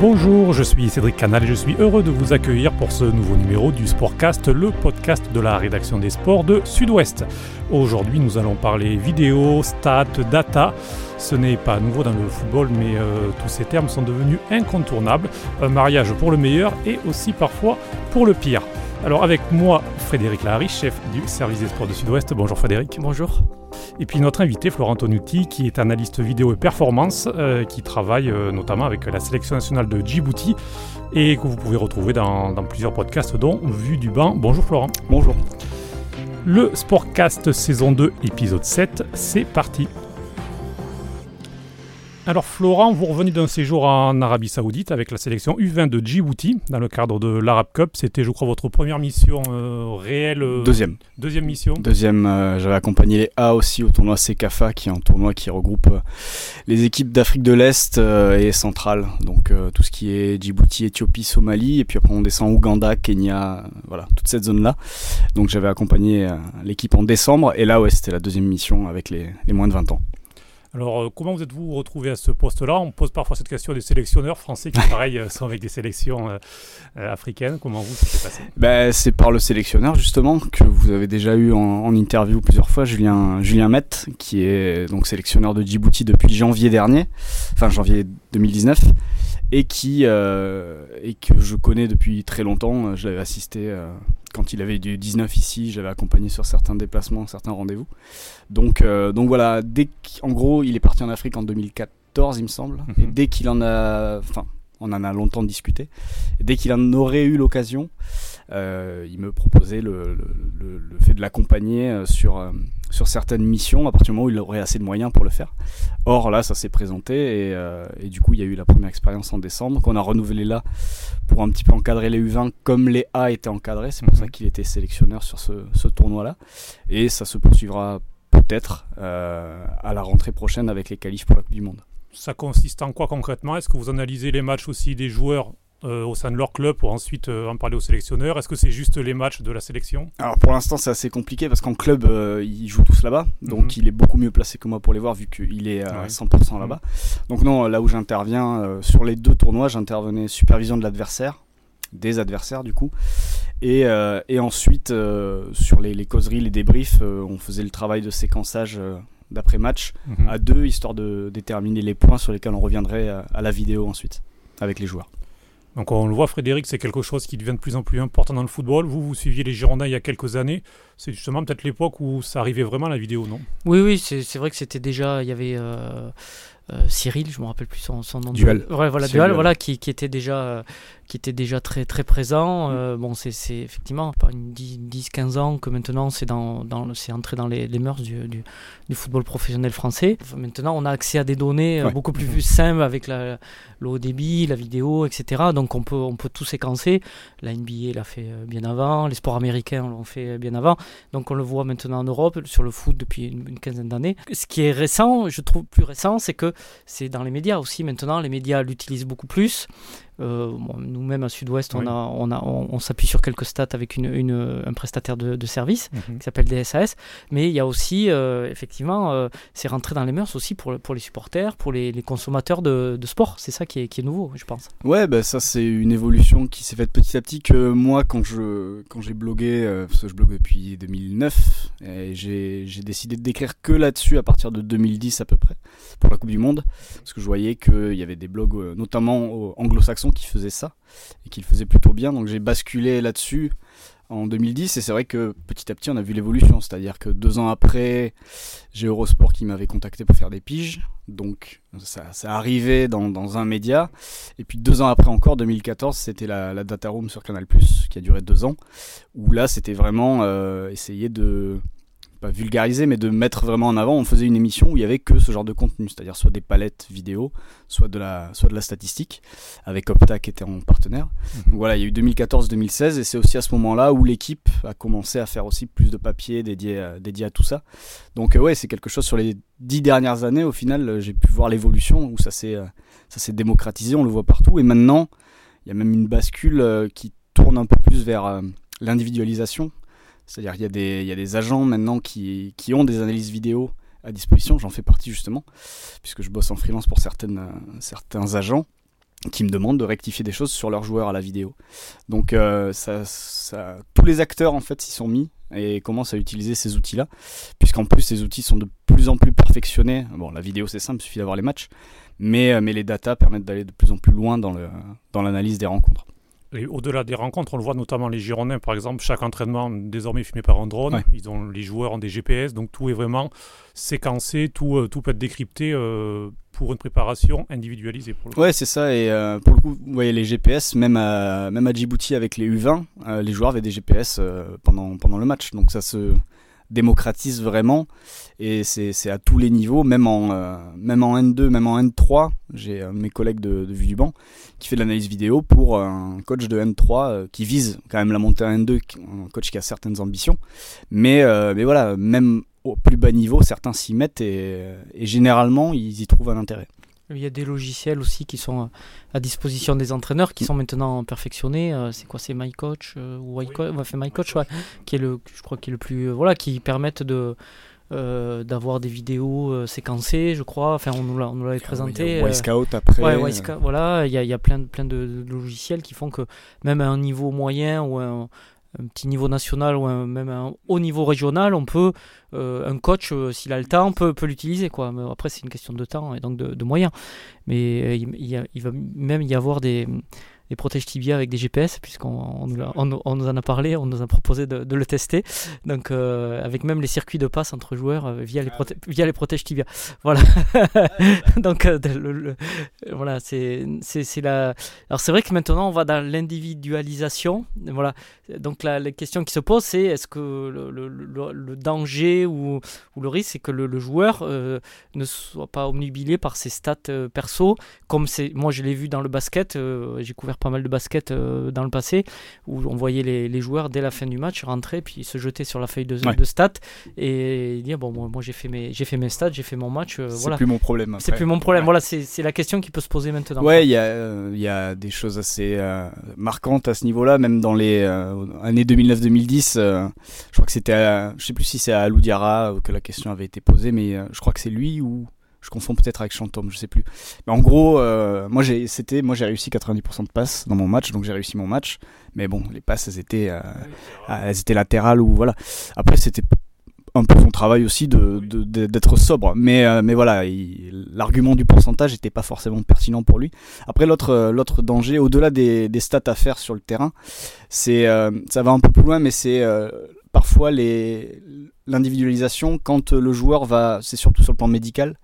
Bonjour, je suis Cédric Canal et je suis heureux de vous accueillir pour ce nouveau numéro du Sportcast, le podcast de la rédaction des sports de Sud-Ouest. Aujourd'hui, nous allons parler vidéo, stats, data. Ce n'est pas nouveau dans le football, mais euh, tous ces termes sont devenus incontournables. Un mariage pour le meilleur et aussi parfois pour le pire. Alors avec moi, Frédéric Lahari, chef du service des sports de Sud-Ouest. Bonjour Frédéric. Bonjour. Et puis notre invité, Florent Tonuti, qui est analyste vidéo et performance, euh, qui travaille euh, notamment avec la sélection nationale de Djibouti et que vous pouvez retrouver dans, dans plusieurs podcasts, dont Vue du banc. Bonjour Florent. Bonjour. Le Sportcast saison 2, épisode 7, c'est parti. Alors Florent, vous revenez d'un séjour en Arabie Saoudite avec la sélection U20 de Djibouti dans le cadre de l'Arab Cup. C'était, je crois, votre première mission euh, réelle. euh, Deuxième. Deuxième mission. Deuxième, euh, j'avais accompagné les A aussi au tournoi CECAFA, qui est un tournoi qui regroupe les équipes d'Afrique de l'Est et centrale. Donc tout ce qui est Djibouti, Éthiopie, Somalie. Et puis après on descend Ouganda, Kenya, voilà, toute cette zone-là. Donc j'avais accompagné l'équipe en décembre. Et là, ouais, c'était la deuxième mission avec les, les moins de 20 ans. Alors, euh, comment vous êtes-vous retrouvé à ce poste-là? On pose parfois cette question des sélectionneurs français qui, pareil, euh, sont avec des sélections euh, euh, africaines. Comment vous, ça s'est passé? Ben, c'est par le sélectionneur justement que vous avez déjà eu en, en interview plusieurs fois, Julien, Julien Met, qui est donc sélectionneur de Djibouti depuis janvier dernier, enfin janvier 2019, et qui euh, et que je connais depuis très longtemps. Je l'avais assisté euh, quand il avait du 19 ici, j'avais accompagné sur certains déplacements, certains rendez-vous. Donc euh, donc voilà, dès qu'en gros il est parti en Afrique en 2014, il me semble, et Mhm. dès qu'il en a, enfin on en a longtemps discuté. Et dès qu'il en aurait eu l'occasion, euh, il me proposait le, le, le- le fait de l'accompagner euh, sur, euh, sur certaines missions à partir du moment où il aurait assez de moyens pour le faire. Or là, ça s'est présenté et, euh, et du coup, il y a eu la première expérience en décembre qu'on a renouvelé là pour un petit peu encadrer les U20 comme les A étaient encadrés. C'est pour Mhm. ça qu'il était sélectionneur sur ce, ce tournoi-là. Et ça se poursuivra peut-être euh, à la rentrée prochaine avec les qualifs pour la Coupe du Monde. Ça consiste en quoi concrètement? Est-ce que vous analysez les matchs aussi des joueurs euh, au sein de leur club pour ensuite euh, en parler aux sélectionneurs Est-ce que c'est juste les matchs de la sélection? Alors pour l'instant c'est assez compliqué parce qu'en club euh, ils jouent tous là-bas donc Mhm. il est beaucoup mieux placé que moi pour les voir vu qu'il est à Ouais. 100% là-bas. Donc non là où j'interviens sur les deux tournois j'intervenais supervision de l'adversaire des adversaires du coup et, et ensuite sur les, les causeries les débriefs on faisait le travail de séquençage d'après match Mhm. à deux histoire de déterminer les points sur lesquels on reviendrait à, à la vidéo ensuite avec les joueurs. Donc on le voit, Frédéric, c'est quelque chose qui devient de plus en plus important dans le football. Vous, vous suiviez les Girondins il y a quelques années. C'est justement peut-être l'époque où ça arrivait vraiment la vidéo, non? Oui, oui, c'est c'est vrai que c'était déjà. Il y avait euh, euh, Cyril, je me rappelle plus son, son nom. de-. Ouais, voilà, Dual. voilà, qui, qui était déjà, euh, qui était déjà très, très présent. Euh, bon, c'est effectivement pas une 10-15 ans que maintenant c'est dans, dans, entré dans les, les mœurs du, du, du football professionnel français. Enfin, maintenant, on a accès à des données euh, Ouais. beaucoup plus simples avec la, le haut débit, la vidéo, etc. Donc on peut, on peut tout séquencer. La NBA l'a fait euh, bien avant, les sports américains l'ont fait bien avant. Donc on le voit maintenant en Europe sur le foot depuis une, une quinzaine d'années. Ce qui est récent, je trouve plus récent, c'est que c'est dans les médias aussi maintenant. Les médias l'utilisent beaucoup plus. Euh, bon, Nous-mêmes à Sud-Ouest, Oui. on, a, on, a, on, on s'appuie sur quelques stats avec une, une, un prestataire de, de service Mhm. qui s'appelle DSAS. Mais il y a aussi, euh, effectivement, euh, c'est rentré dans les mœurs aussi pour, pour les supporters, pour les, les consommateurs de, de sport. C'est ça qui est, qui est nouveau, je pense. Ouais, bah ça c'est une évolution qui s'est faite petit à petit que moi quand je quand j'ai blogué, euh, parce que je blogue depuis 2009, et j'ai j'ai décidé de d'écrire que là-dessus à partir de 2010 à peu près pour la Coupe du Monde, parce que je voyais qu'il y avait des blogs notamment euh, qui faisaient ça et qui le faisaient plutôt bien, donc j'ai basculé là-dessus en 2010 et c'est vrai que petit à petit on a vu l'évolution, c'est-à-dire que deux ans après j'ai Eurosport qui m'avait contacté pour faire des piges, donc ça, ça arrivait dans, un média. Et puis deux ans après encore, 2014, c'était la, la Data Room sur Canal+, qui a duré deux ans, où là c'était vraiment euh, essayer de pas vulgariser, mais de mettre vraiment en avant. On faisait une émission où il y avait que ce genre de contenu, c'est-à-dire soit des palettes vidéo, soit de la, soit de la statistique, avec Opta qui était en partenaire. Mhm. Donc voilà, il y a eu 2014-2016 et c'est aussi à ce moment-là où l'équipe a commencé à faire aussi plus de papier dédié à, dédié à tout ça. Donc euh, ouais, c'est quelque chose sur les dix dernières années, au final, euh, j'ai pu voir l'évolution où ça s'est euh, ça s'est démocratisé, on le voit partout. Et maintenant, il y a même une bascule euh, qui tourne un peu plus vers l'individualisation. C'est-à-dire qu'il y, a des- agents maintenant qui, ont des analyses vidéo à disposition, j'en fais partie justement, puisque je bosse en freelance pour certaines, euh, certains agents. qui me demandent de rectifier des choses sur leurs joueurs à la vidéo. Donc ça, tous les acteurs en fait s'y sont mis et commencent à utiliser ces outils-là, puisqu'en plus ces outils sont de plus en plus perfectionnés. Bon, la vidéo c'est simple, il suffit d'avoir les matchs, mais, mais les datas permettent d'aller de plus en plus loin dans l'analyse des rencontres. Et au-delà des rencontres, on le voit notamment les Girondins, par exemple, chaque entraînement désormais filmé par un drone. Ils ont, les joueurs ont des GPS, donc tout est vraiment séquencé, tout, euh, tout peut être décrypté euh, pour une préparation individualisée. Pour le ouais, c'est ça. Et euh, pour le coup, vous voyez les GPS, même à, même à Djibouti avec les U20, les joueurs avaient des GPS pendant, pendant le match. Donc ça se démocratise vraiment et c'est à tous les niveaux, même en, euh, même en N2, même en N3. J'ai un de mes collègues de, de Vue du Banc qui fait de l'analyse vidéo pour un coach de N3 euh, qui vise quand même la montée à N2, un coach qui a certaines ambitions. Mais, euh, mais voilà, même au plus bas niveau, certains s'y mettent et, et généralement ils y trouvent un intérêt. Il y a des logiciels aussi qui sont euh, à disposition des entraîneurs qui sont maintenant perfectionnés. Euh, c'est quoi? C'est MyCoach euh, ou MyCoach, MyCoach, ouais, qui est le, je crois, qui est le plus, voilà, qui permettent de d'avoir des vidéos séquencées, je crois. Enfin, on nous l'avait présenté. Y Scout après. Ouais, voilà, il y a, y a plein, plein de, logiciels qui font que même à un niveau moyen ou un, un petit niveau national ou même un haut niveau régional, on peut, euh, un coach, euh, s'il a le temps, peut, peut l'utiliser. Quoi. après, c'est une question de temps et donc de, moyens. Mais euh, il, va même y avoir des, les protèges tibia avec des GPS, puisqu'on on, nous en a parlé, on nous a proposé de, le tester. Donc, euh, avec même les circuits de passe entre joueurs euh, via, les via les protèges tibia. Voilà. Donc, euh, voilà, c'est la. Alors, c'est vrai que maintenant, on va dans l'individualisation. Voilà. Donc, la, la, question qui se pose, c'est est-ce que le, danger ou, ou, le risque, c'est que le, joueur ne soit pas omnibilé par ses stats perso, comme c'est. Moi, je l'ai vu dans le basket, j'ai couvert pas mal de basket euh, dans le passé, où on voyait les, joueurs dès la fin du match rentrer, puis se jeter sur la feuille de, de stats et dire bon, moi, j'ai fait mes, fait mes stats, j'ai fait mon match. Euh, c'est plus mon problème. C'est plus mon problème. Voilà, c'est la question qui peut se poser maintenant. Ouais, il y, a, y a des choses assez euh, marquantes à ce niveau-là, même dans les années 2009-2010. je crois que c'était, je sais plus si c'est à Loudiara que la question avait été posée, mais je crois que c'est lui ou je confonds peut-être avec Chantôme, je sais plus. Mais en gros, euh, moi j'ai c'était moi j'ai réussi 90% de passes dans mon match, donc j'ai réussi mon match. Mais bon, les passes elles étaient euh, ah, elles étaient latérales ou voilà. Après c'était un peu son travail aussi de d'être sobre. Mais euh, mais voilà, l'argument du pourcentage n'était pas forcément pertinent pour lui. Après l'autre l'autre danger, au-delà des, des stats à faire sur le terrain, c'est ça va un peu plus loin, mais c'est parfois les l'individualisation quand le joueur va, c'est surtout sur le plan médical,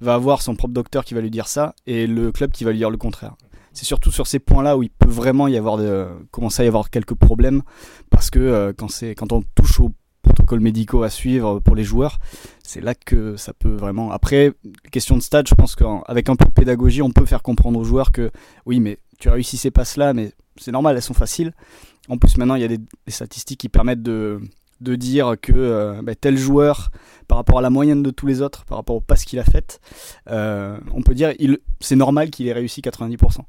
va avoir son propre docteur qui va lui dire ça et le club qui va lui dire le contraire. C'est surtout sur ces points-là où il peut vraiment y avoir commencer à y avoir quelques problèmes parce que euh, quand on touche aux protocoles médicaux à suivre pour les joueurs, c'est là que ça peut vraiment. Après, question de stade, je pense qu'avec un peu de pédagogie, on peut faire comprendre aux joueurs que oui, mais tu as réussi ces passes-là, mais c'est normal, elles sont faciles. En plus, maintenant, il y a des, statistiques qui permettent de, de dire que euh, bah, tel joueur, par rapport à la moyenne de tous les autres, par rapport au pass qu'il a fait, euh, on peut dire il c'est normal qu'il ait réussi 90%.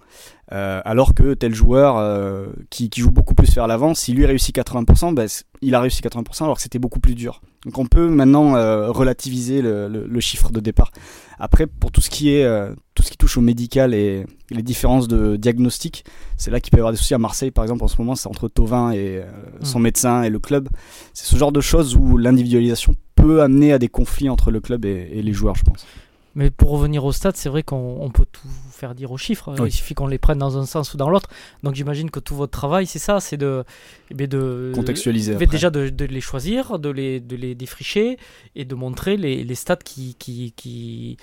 Euh, alors que tel joueur qui, joue beaucoup plus vers l'avant, si lui réussit 80%, bah, il a réussi 80% alors que c'était beaucoup plus dur. Donc on peut maintenant relativiser le, chiffre de départ. Après, pour tout ce qui est ce qui touche au médical et, les différences de diagnostic, c'est là qu'il peut y avoir des soucis à Marseille, par exemple, en ce moment, c'est entre Tovin et euh, son mm. médecin et le club. C'est ce genre de choses où l'individualisation peut amener à des conflits entre le club et, les joueurs, je pense. Mais pour revenir au stade, c'est vrai qu'on peut tout faire dire aux chiffres. Il suffit qu'on les prenne dans un sens ou dans l'autre. Donc j'imagine que tout votre travail, c'est ça, c'est de, eh de contextualiser. Déjà de, les choisir, de les, de les défricher et de montrer les, les stats qui, qui, qui,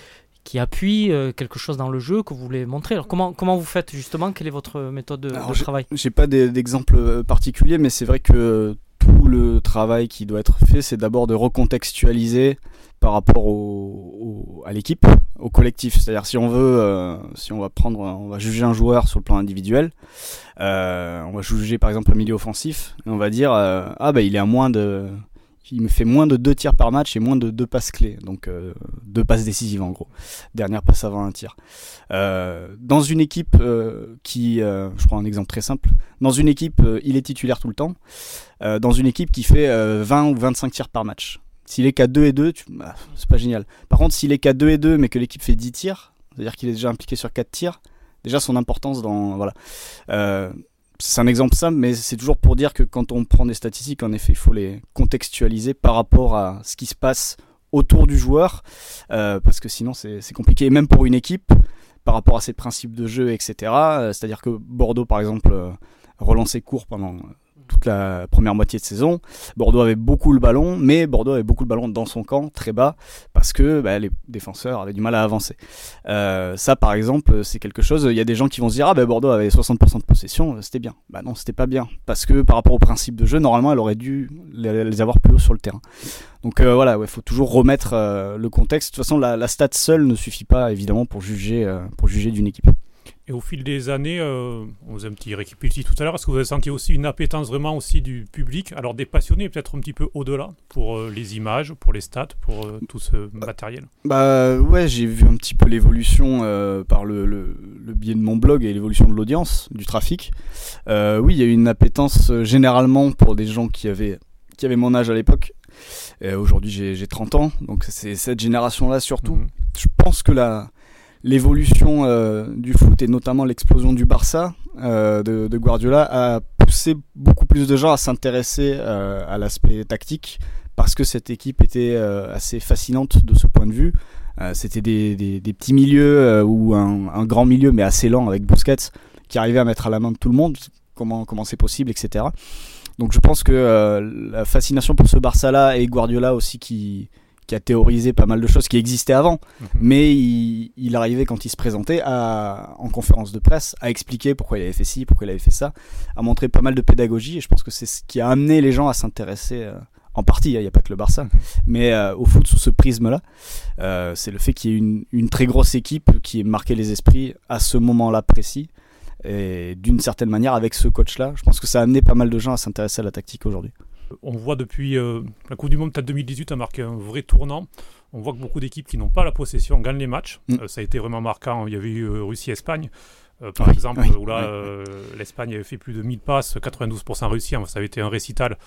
qui appuie euh, quelque chose dans le jeu que vous voulez montrer. Alors comment, comment vous faites justement? Quelle est votre méthode de, de travail? J'ai pas d'exemple euh, particulier, mais c'est vrai que tout le travail qui doit être fait, c'est d'abord de recontextualiser par rapport au, à l'équipe, au collectif. C'est-à-dire si on veut, euh, si on va prendre, on va juger un joueur sur le plan individuel, on va juger par exemple le milieu offensif, et on va dire ah bah il est à moins de il me fait moins de deux tirs par match et moins de deux passes clés, donc euh, deux passes décisives en gros. Dernière passe avant un tir. Euh, dans une équipe euh, qui, je prends un exemple très simple, dans une équipe, il est titulaire tout le temps. dans une équipe qui fait 20 ou 25 tirs par match. S'il est qu'à 2 et 2, bah, c'est pas génial. Par contre, s'il est qu'à 2 et 2, mais que l'équipe fait 10 tirs, c'est-à-dire qu'il est déjà impliqué sur 4 tirs, déjà son importance dans voilà. C'est un exemple simple, mais c'est toujours pour dire que quand on prend des statistiques, en effet, il faut les contextualiser par rapport à ce qui se passe autour du joueur, euh, parce que sinon c'est compliqué. Et même pour une équipe, par rapport à ses principes de jeu, etc. Euh, c'est-à-dire que Bordeaux, par exemple, euh, relançait court pendant toute la première moitié de saison. Bordeaux avait beaucoup le ballon, mais Bordeaux avait beaucoup le ballon dans son camp, très bas, parce que bah, les défenseurs avaient du mal à avancer. Euh, ça, par exemple, c'est quelque chose. Il y a des gens qui vont se dire ah ben Bordeaux avait 60% de possession, c'était bien. Bah non, c'était pas bien, parce que par rapport au principe de jeu, normalement, elle aurait dû les avoir plus haut sur le terrain. Donc euh, voilà, il faut toujours remettre euh, le contexte. De toute façon, la, la, stat seule ne suffit pas évidemment pour juger, pour juger d'une équipe. Et au fil des années, euh, on faisait un petit récapitulatif tout à l'heure, est-ce que vous avez senti aussi une appétence vraiment aussi du public, alors des passionnés peut-être un petit peu au-delà, pour euh, les images, pour les stats, pour euh, tout ce matériel? Bah ouais, j'ai vu un petit peu l'évolution par le, le, biais de mon blog et l'évolution de l'audience, du trafic. oui, il y a eu une appétence généralement pour des gens qui avaient, qui avaient mon âge à l'époque. Aujourd'hui j'ai 30 ans, donc c'est cette génération-là surtout. Mhm. Je pense que la l'évolution euh, du foot et notamment l'explosion du Barça euh, de, Guardiola a poussé beaucoup plus de gens à s'intéresser euh, à l'aspect tactique parce que cette équipe était assez fascinante de ce point de vue. C'était des, petits milieux ou un, grand milieu mais assez lent avec Busquets qui arrivait à mettre à la main de tout le monde. Comment comment c'est possible, etc. Donc je pense que la fascination pour ce Barça-là et Guardiola aussi qui qui a théorisé pas mal de choses qui existaient avant, mhm. mais il, arrivait quand il se présentait à, en conférence de presse à expliquer pourquoi il avait fait ci, pourquoi il avait fait ça, à montrer pas mal de pédagogie, et je pense que c'est ce qui a amené les gens à s'intéresser. Euh, en partie, hein, il n'y a pas que le Barça, mhm. mais euh, au foot sous ce prisme-là, euh, c'est le fait qu'il y ait une, une, très grosse équipe qui ait marqué les esprits à ce moment-là précis, et d'une certaine manière avec ce coach-là, je pense que ça a amené pas mal de gens à s'intéresser à la tactique aujourd'hui. On voit depuis euh, la Coupe du Monde, peut-être 2018, a marqué un vrai tournant. On voit que beaucoup d'équipes qui n'ont pas la possession gagnent les matchs. Mm. Euh, ça a été vraiment marquant. Il y avait eu euh, Russie-Espagne. Euh, par exemple, où là, euh, l'Espagne avait fait plus de 1000 passes, 92% réussi. ça avait été un récital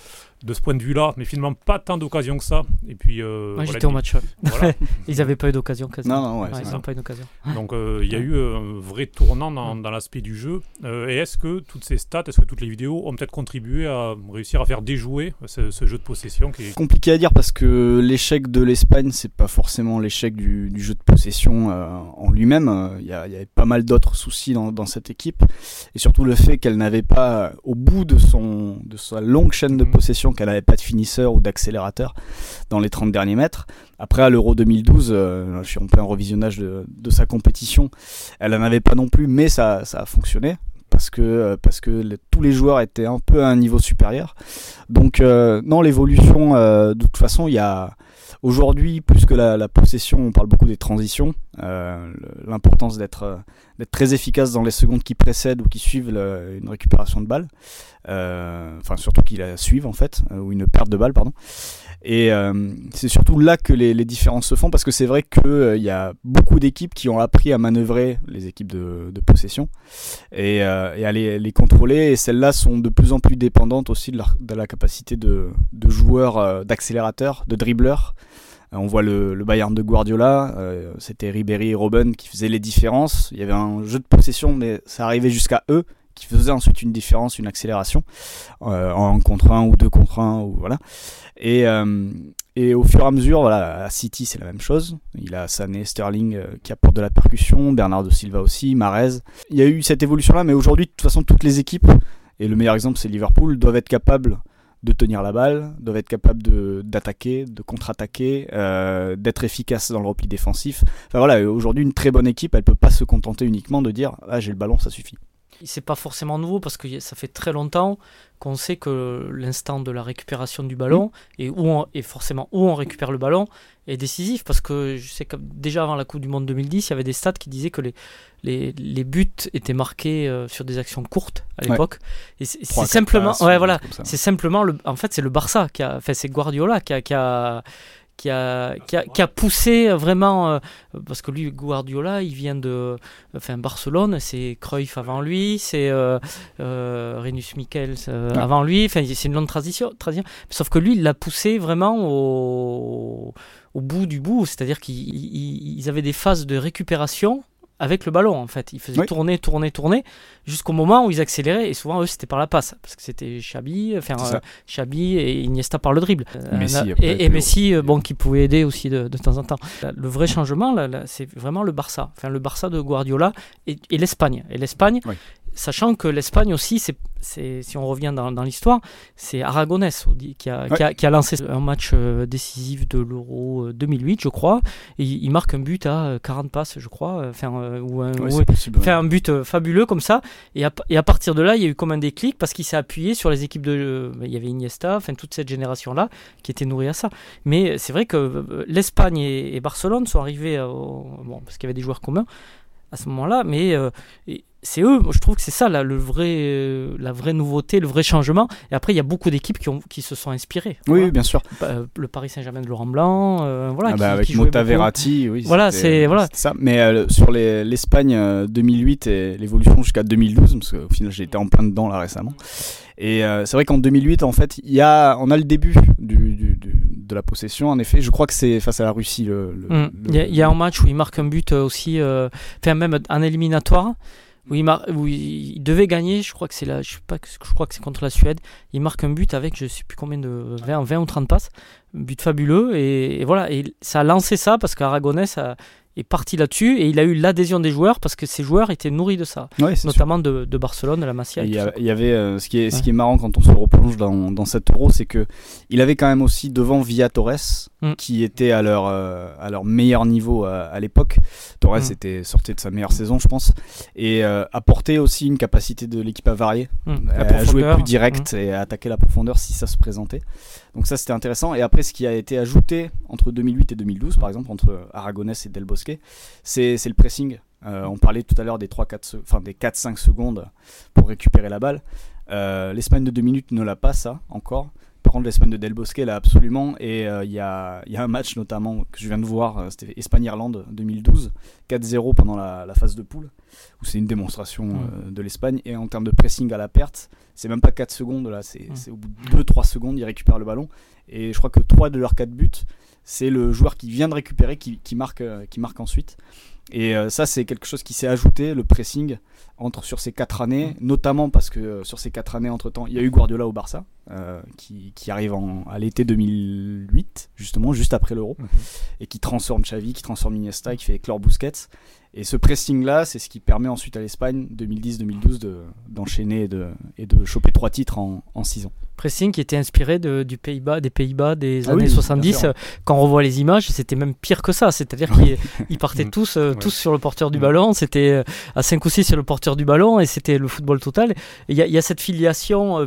de ce point de vue-là, mais finalement pas tant d'occasions que ça. Et puis, euh, Moi, j'étais au match. ils n'avaient pas eu d'occasion quasiment. Non, non, ouais, ils n'ont pas eu d'occasion. Donc, il y a eu un vrai tournant dans, dans l'aspect du jeu. et est-ce que toutes ces stats, est-ce que toutes les vidéos ont peut-être contribué à réussir à faire déjouer ce, jeu de possession qui est... Compliqué à dire parce que l'échec de l'Espagne, c'est pas forcément l'échec du, du, jeu de possession en lui-même. Il y, y, avait pas mal d'autres soucis dans, cette équipe et surtout le fait qu'elle n'avait pas au bout de son de sa longue chaîne de mhm. possession qu'elle n'avait pas de finisseur ou d'accélérateur dans les 30 derniers mètres après à l'Euro 2012 euh, je suis en plein revisionnage de, sa compétition elle n'en avait pas non plus mais ça, ça a fonctionné parce que euh, parce que tous les joueurs étaient un peu à un niveau supérieur donc euh, non l'évolution de toute façon il y a Aujourd'hui, plus que la, possession, on parle beaucoup des transitions, euh, l'importance d'être euh, d'être très efficace dans les secondes qui précèdent ou qui suivent une récupération de balle, euh, enfin surtout qu'ils la suivent en fait, ou une perte de balle, pardon. Et c'est surtout là que les, différences se font parce que c'est vrai qu'il y a beaucoup d'équipes qui ont appris à manœuvrer les équipes de, possession et, à les, contrôler. Et celles-là sont de plus en plus dépendantes aussi de, la capacité de, joueurs, d'accélérateurs, de dribbleurs euh, on voit le, Bayern de Guardiola, euh, c'était Ribéry et Robben qui faisaient les différences. Il y avait un jeu de possession, mais ça arrivait jusqu'à eux qui faisaient ensuite une différence, une accélération euh, en contre un ou deux contre un ou voilà. Et, et au fur et à mesure, voilà, à City c'est la même chose. Il a Sané, Sterling qui apportent de la percussion, Bernardo Silva aussi, Marez. Il y a eu cette évolution là, mais aujourd'hui de toute façon toutes les équipes et le meilleur exemple c'est Liverpool doivent être capables de tenir la balle, doivent être capables d'attaquer, de contre-attaquer, euh, d'être efficace dans le repli défensif. Enfin voilà, aujourd'hui une très bonne équipe, elle peut pas se contenter uniquement de dire ah j'ai le ballon, ça suffit. C'est pas forcément nouveau parce que ça fait très longtemps qu'on sait que l'instant de la récupération du ballon et, où on, et forcément où on récupère le ballon est décisif parce que je sais que déjà avant la Coupe du Monde 2010, il y avait des stats qui disaient que les, les, les buts étaient marqués euh, sur des actions courtes à l'époque. Et c'est simplement, ouais, voilà, c'est simplement le, en fait, c'est le Barça qui a, fait c'est Guardiola qui a, qui a qui a, qui a, poussé vraiment, euh, parce que lui, Guardiola, il vient de enfin, Barcelone, c'est Cruyff avant lui, c'est euh, euh Renus Michels avant lui, enfin, c'est une longue tradition, tradition, sauf que lui, il l'a poussé vraiment au, au bout du bout, c'est-à-dire qu'ils avaient des phases de récupération avec le ballon en fait. Ils faisaient Oui. tourner, tourner, tourner jusqu'au moment où ils accéléraient et souvent eux c'était par la passe parce que c'était Xabi, enfin euh, Xabi et Iniesta par le dribble. Euh, Messi, et- après, et. Messi euh, bon qui pouvait aider aussi de, de temps en temps. Le vrai changement là, là, c'est vraiment le Barça, enfin le Barça de Guardiola et, et l'Espagne. Et l'Espagne, Oui. Sachant que l'Espagne aussi, c'est, si on revient dans, dans l'histoire, c'est Aragonès qui, a, qui, a, qui a lancé un match euh, décisif de l'Euro euh, 2008, je crois. Et il, marque un but à euh, 40 passes, je crois, euh, enfin, euh, ou un, Ouais, ou- c'est possible. ouais. un but euh, fabuleux comme ça. Et à, et à partir de là, il y a eu comme un déclic parce qu'il s'est appuyé sur les équipes de. euh, il y avait Iniesta, enfin toute cette génération-là qui était nourrie à ça. Mais c'est vrai que euh, l'Espagne et, et Barcelone sont arrivés. euh, au- bon, parce qu'il y avait des joueurs communs à ce moment-là. Mais euh, et c'est eux, moi, je trouve que c'est ça là, le vrai, euh, la vraie nouveauté, le vrai changement. Et après, il y a beaucoup d'équipes qui, ont, qui se sont inspirées. Oui, Voilà. bien sûr. Bah, le Paris Saint-Germain de Laurent Blanc, euh, voilà. Ah qui- bah, avec qui jouait Mota beaucoup. Verratti, oui. Voilà, c'est- voilà. ça. Mais euh, sur les- l'Espagne euh, 2008 et l'évolution jusqu'à 2012, parce qu'au final j'ai été en plein dedans là récemment. Et c'est vrai qu'en 2008, en fait, il y a, on a le début du, du- du- de la possession. En effet, je crois que c'est face à la Russie. Le, le- le- Il, y a, il y a un match où il marque un but aussi, enfin même en éliminatoire, il, devait gagner, je crois que c'est là, je sais pas, je crois que c'est contre la Suède. Il marque un but avec je sais plus combien de 20, 20 ou 30 passes, un but fabuleux et, et voilà, et ça a lancé ça parce qu'Aragonès a- est parti là-dessus et il a eu l'adhésion des joueurs parce que ces joueurs étaient nourris de ça, Ouais, notamment de, de Barcelone, de la Masia. et Il y, a- avait euh, ce qui est ce qui est marrant quand on se replonge dans, dans cet euro, c'est que il avait quand même aussi devant Villa Torres, Mm. qui était à leur euh, à leur meilleur niveau à, à l'époque. Torres Mm. était sorti de sa meilleure saison, je pense, et euh, apportait aussi une capacité de l'équipe à varier, Mm. à, à jouer plus direct et à attaquer la profondeur si ça se présentait. Donc ça c'était intéressant. Et après ce qui a été ajouté entre 2008 et 2012, par exemple entre Aragonès et Del Bosque, c'est le pressing. Euh, on parlait tout à l'heure des 3-4 se- enfin des 4-5 secondes pour récupérer la balle. Euh, L'Espagne de 2 minutes ne l'a pas ça encore. Par contre, l'Espagne de Del Bosque l'a absolument. Et euh, il y, a, y a un match notamment que je viens de voir, euh, c'était Espagne-Irlande 2012, 4-0 pendant la, la phase de poule, où c'est une démonstration euh, de l'Espagne. Et en termes de pressing à la perte, c'est même pas 4 secondes là, c'est Mm. c'est au bout de 2-3 secondes, ils récupèrent le ballon. Et je crois que 3 de leurs 4 buts, c'est le joueur qui vient de récupérer qui, qui marque, qui marque ensuite. Et euh, ça, c'est quelque chose qui s'est ajouté, le pressing, entre sur ces 4 années, notamment parce que euh, sur ces 4 années, entre-temps, il y a eu Guardiola au Barça, euh, qui, qui arrive en, à l'été 2008, justement, juste après l'Euro, Mhm. et qui transforme Xavi, qui transforme Iniesta, qui fait éclore Busquets. Et ce pressing-là, c'est ce qui permet ensuite à l'Espagne, 2010-2012, de- d'enchaîner et de, et de choper 3 titres en 6 ans. Pressing qui était inspiré de, du Pays-Bas, des Pays-Bas des Ah années oui, bien 70. sûr. euh, Quand on revoit les images, c'était même pire que ça. C'est-à-dire qu'ils ils partaient Mm. tous, euh, Ouais. tous sur le porteur du Mm. ballon. C'était euh, à 5 ou 6 sur le porteur du ballon et c'était le football total. Il y, a- il y a cette filiation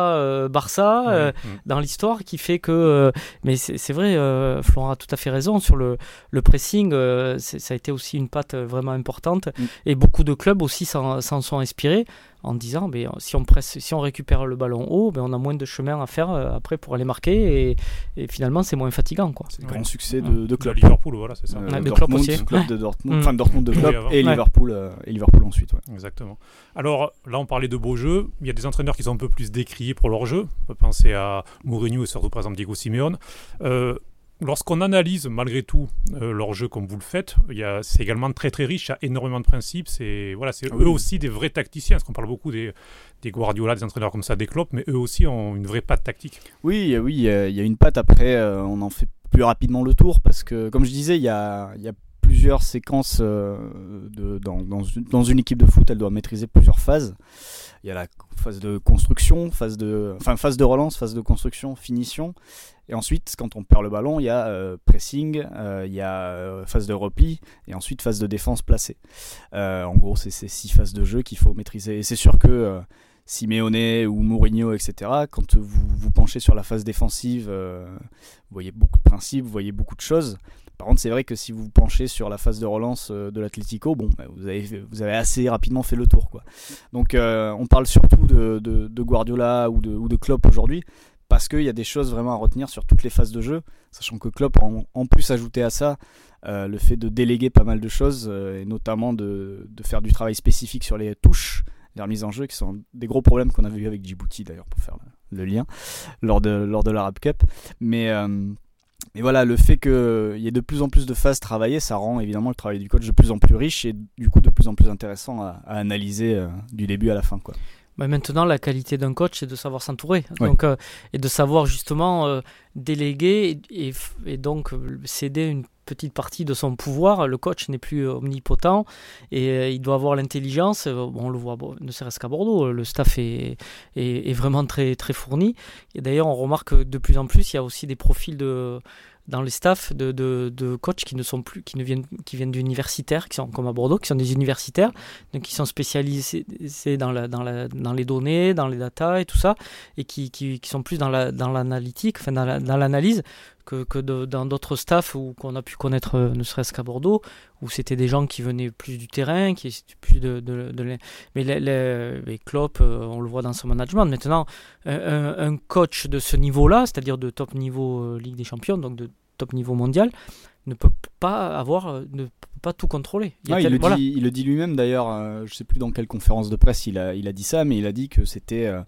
Pays-Bas-Barça euh, Ouais, dans l'histoire qui fait que. mais c'est vrai, euh, Florent a tout à fait raison sur le, le pressing. euh, ça a été aussi une patte vraiment importante. Mm. Et beaucoup de clubs aussi s'en sont inspirés en disant ben, si, on presse, si on récupère le ballon haut, ben, on a moins de chemin à faire euh, après pour aller marquer. Et, et finalement, c'est moins fatigant. Quoi. C'est le Ouais. grand succès Ouais. de, de. Liverpool, voilà, c'est ça. Euh, Ouais, de Dortmund, aussi. de Dortmund, Mm. enfin Dortmund de Klopp et Ouais. Liverpool euh, et Liverpool ensuite. ouais. Exactement. Alors là, on parlait de beaux jeux. Il y a des entraîneurs qui sont un peu plus décriés pour leur jeu. On peut penser à Mourinho et surtout par exemple Diego Simeone. Euh, Lorsqu'on analyse malgré tout euh, leur jeu comme vous le faites, il y a- c'est également très très riche, il y a énormément de principes. C'est voilà, c'est Ah eux aussi des vrais tacticiens. Parce qu'on parle beaucoup des, des Guardiola, des entraîneurs comme ça, des Klopp, mais eux aussi ont une vraie patte tactique. Oui, oui, il y a- il y a une patte. Après, euh, on en fait plus rapidement le tour parce que, comme je disais, il y a, il y a plusieurs séquences euh, dans, une- équipe de foot. Elle doit maîtriser plusieurs phases. Il y a la phase de construction, phase de, enfin phase de relance, phase de construction, finition. Et ensuite, quand on perd le ballon, il y a euh, pressing, euh, il y a phase de repli et ensuite phase de défense placée. En gros, c'est ces six phases de jeu qu'il faut maîtriser. Et c'est sûr que Simeone ou Mourinho, etc., quand vous vous penchez sur la phase défensive, euh, vous voyez beaucoup de principes, vous voyez beaucoup de choses. Par contre, c'est vrai que si vous vous penchez sur la phase de relance euh, de l'Atlético, bon, bah, vous, avez, vous avez assez rapidement fait le tour. Donc, euh, on parle surtout de, Guardiola ou de, ou Klopp aujourd'hui, parce qu'il y a des choses vraiment à retenir sur toutes les phases de jeu, sachant que Klopp, en, en plus, ajouté à ça le fait de déléguer pas mal de choses, et notamment de faire du travail spécifique sur les touches, les remises en jeu, qui sont des gros problèmes qu'on avait eu avec Djibouti d'ailleurs, pour faire le, lien, lors de, lors de l'Arab Cup. Mais. euh, Mais voilà, le fait qu'il y ait de plus en plus de phases travaillées, ça rend évidemment le travail du coach de plus en plus riche et du coup de plus en plus intéressant à, analyser euh, du début à la fin. Quoi. Bah, maintenant, la qualité d'un coach, c'est de savoir s'entourer. Donc, euh, et de savoir justement euh, déléguer et, et, donc céder une petite partie de son pouvoir. Le coach n'est plus omnipotent et il doit avoir l'intelligence. on le voit, ne serait-ce qu'à Bordeaux, le staff est, est, est, vraiment très, très fourni. Et d'ailleurs, on remarque que de plus en plus, il y a aussi des profils de dans les staffs de, de, de, coachs qui ne sont plus, qui ne viennent, qui viennent d'universitaires, qui sont comme à Bordeaux, qui sont des universitaires, donc qui sont spécialisés dans, dans, la, dans les données, dans les data et tout ça, et qui, qui, qui sont plus dans la, dans l'analytique, enfin dans, l'analyse que, que dans d'autres staffs où qu'on a pu connaître, euh, ne serait-ce qu'à Bordeaux, où c'était des gens qui venaient plus du terrain, qui plus de, de, de mais les, les, les Klopp, euh, on le voit dans son management. Maintenant, un, un coach de ce niveau-là, c'est-à-dire de top niveau euh, Ligue des Champions, donc de top niveau mondial, ne peut pas avoir, euh, ne peut pas tout contrôler. Il, il, le, dit, il le, dit, lui-même d'ailleurs, euh, je sais plus dans quelle conférence de presse il a, il a dit ça, mais il a dit que c'était euh,